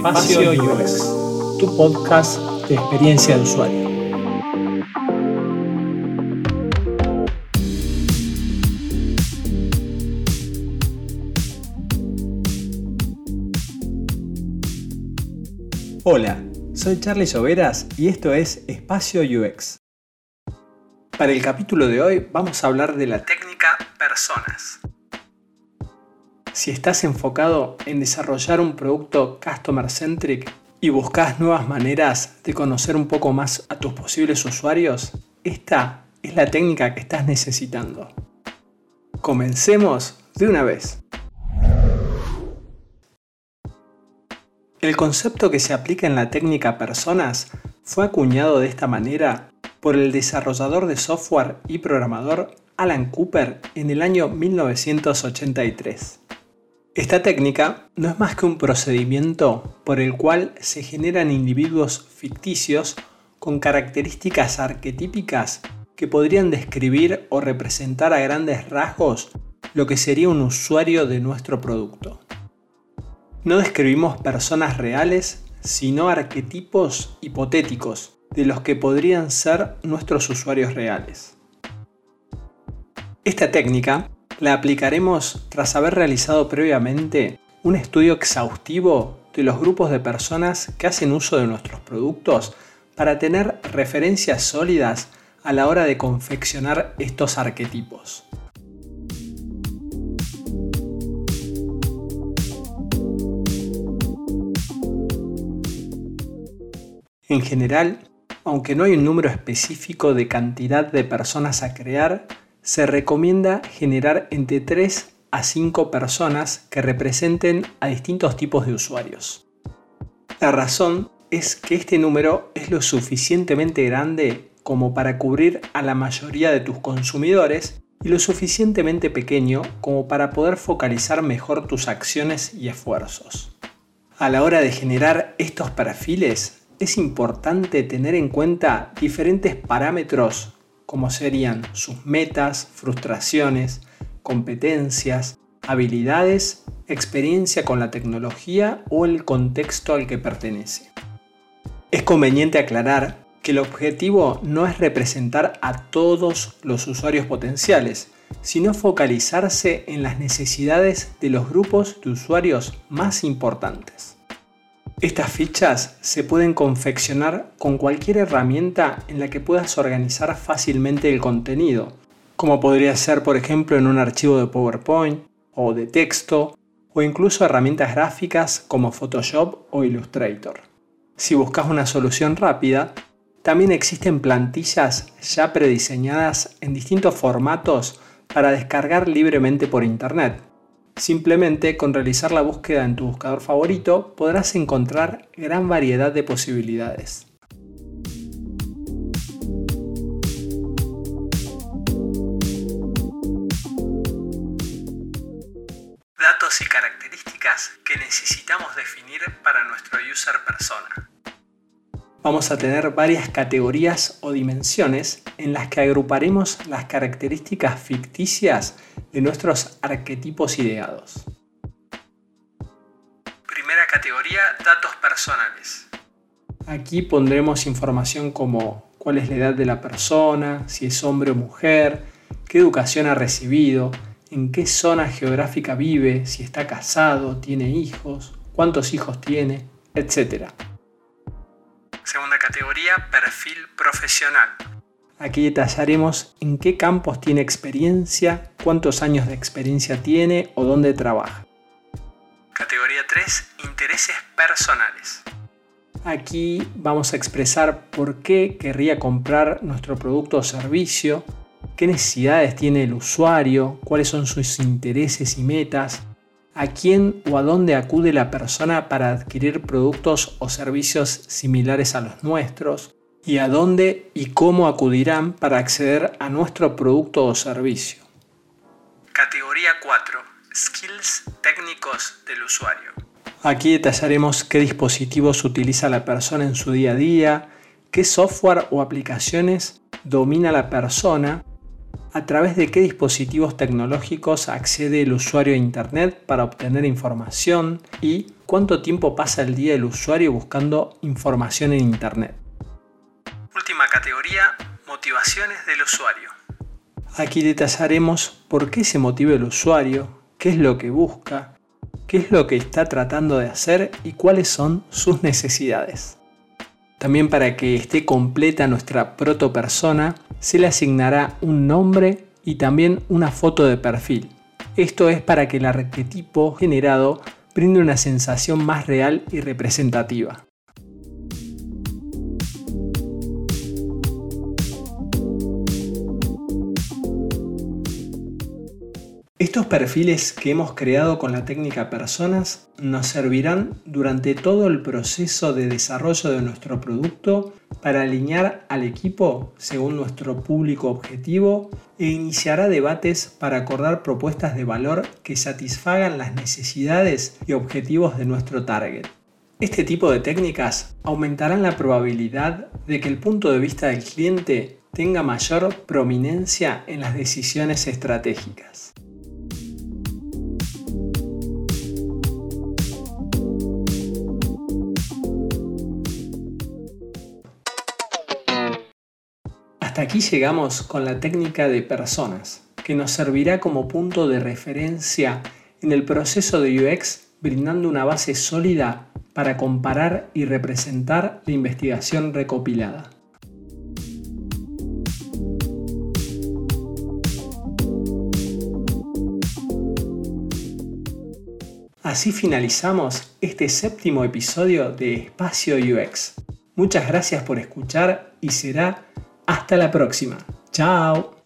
Espacio UX, tu podcast de experiencia de usuario. Hola, soy Charlie Soberas y esto es Espacio UX. Para el capítulo de hoy vamos a hablar de la técnica personas. Si estás enfocado en desarrollar un producto customer centric y buscas nuevas maneras de conocer un poco más a tus posibles usuarios, esta es la técnica que estás necesitando. Comencemos de una vez. El concepto que se aplica en la técnica personas fue acuñado de esta manera por el desarrollador de software y programador Alan Cooper en el año 1983. Esta técnica no es más que un procedimiento por el cual se generan individuos ficticios con características arquetípicas que podrían describir o representar a grandes rasgos lo que sería un usuario de nuestro producto. No describimos personas reales, sino arquetipos hipotéticos de los que podrían ser nuestros usuarios reales. Esta técnica la aplicaremos tras haber realizado previamente un estudio exhaustivo de los grupos de personas que hacen uso de nuestros productos para tener referencias sólidas a la hora de confeccionar estos arquetipos. En general, aunque no hay un número específico de cantidad de personas a crear, se recomienda generar entre 3 a 5 personas que representen a distintos tipos de usuarios. La razón es que este número es lo suficientemente grande como para cubrir a la mayoría de tus consumidores y lo suficientemente pequeño como para poder focalizar mejor tus acciones y esfuerzos. A la hora de generar estos perfiles, es importante tener en cuenta diferentes parámetros como serían sus metas, frustraciones, competencias, habilidades, experiencia con la tecnología o el contexto al que pertenece. Es conveniente aclarar que el objetivo no es representar a todos los usuarios potenciales, sino focalizarse en las necesidades de los grupos de usuarios más importantes. Estas fichas se pueden confeccionar con cualquier herramienta en la que puedas organizar fácilmente el contenido, como podría ser por ejemplo en un archivo de PowerPoint o de texto o incluso herramientas gráficas como Photoshop o Illustrator. Si buscas una solución rápida, también existen plantillas ya prediseñadas en distintos formatos para descargar libremente por Internet Simplemente con realizar la búsqueda en tu buscador favorito podrás encontrar gran variedad de posibilidades. Datos y características que necesitamos definir para nuestro user persona vamos a tener varias categorías o dimensiones en las que agruparemos las características ficticias de nuestros arquetipos ideados. Primera categoría, datos personales. Aquí pondremos información como cuál es la edad de la persona, si es hombre o mujer, qué educación ha recibido, en qué zona geográfica vive, si está casado, tiene hijos, cuántos hijos tiene, etc. Segunda categoría, perfil profesional. Aquí detallaremos en qué campos tiene experiencia, cuántos años de experiencia tiene o dónde trabaja. Categoría 3, intereses personales. Aquí vamos a expresar por qué querría comprar nuestro producto o servicio, qué necesidades tiene el usuario, cuáles son sus intereses y metas, a quién o a dónde acude la persona para adquirir productos o servicios similares a los nuestros y a dónde y cómo acudirán para acceder a nuestro producto o servicio. Categoría 4. Skills técnicos del usuario. Aquí detallaremos qué dispositivos utiliza la persona en su día a día, qué software o aplicaciones domina la persona a través de qué dispositivos tecnológicos accede el usuario a Internet para obtener información y cuánto tiempo pasa el día el usuario buscando información en Internet. Última categoría, motivaciones del usuario. Aquí detallaremos por qué se motiva el usuario, qué es lo que busca, qué es lo que está tratando de hacer y cuáles son sus necesidades. También para que esté completa nuestra protopersona, se le asignará un nombre y también una foto de perfil. Esto es para que el arquetipo generado brinde una sensación más real y representativa. Estos perfiles que hemos creado con la técnica personas nos servirán durante todo el proceso de desarrollo de nuestro producto para alinear al equipo según nuestro público objetivo e iniciará debates para acordar propuestas de valor que satisfagan las necesidades y objetivos de nuestro target. Este tipo de técnicas aumentarán la probabilidad de que el punto de vista del cliente tenga mayor prominencia en las decisiones estratégicas. Hasta aquí llegamos con la técnica de personas, que nos servirá como punto de referencia en el proceso de UX, brindando una base sólida para comparar y representar la investigación recopilada. Así finalizamos este séptimo episodio de Espacio UX. Muchas gracias por escuchar y será hasta la próxima. Chao.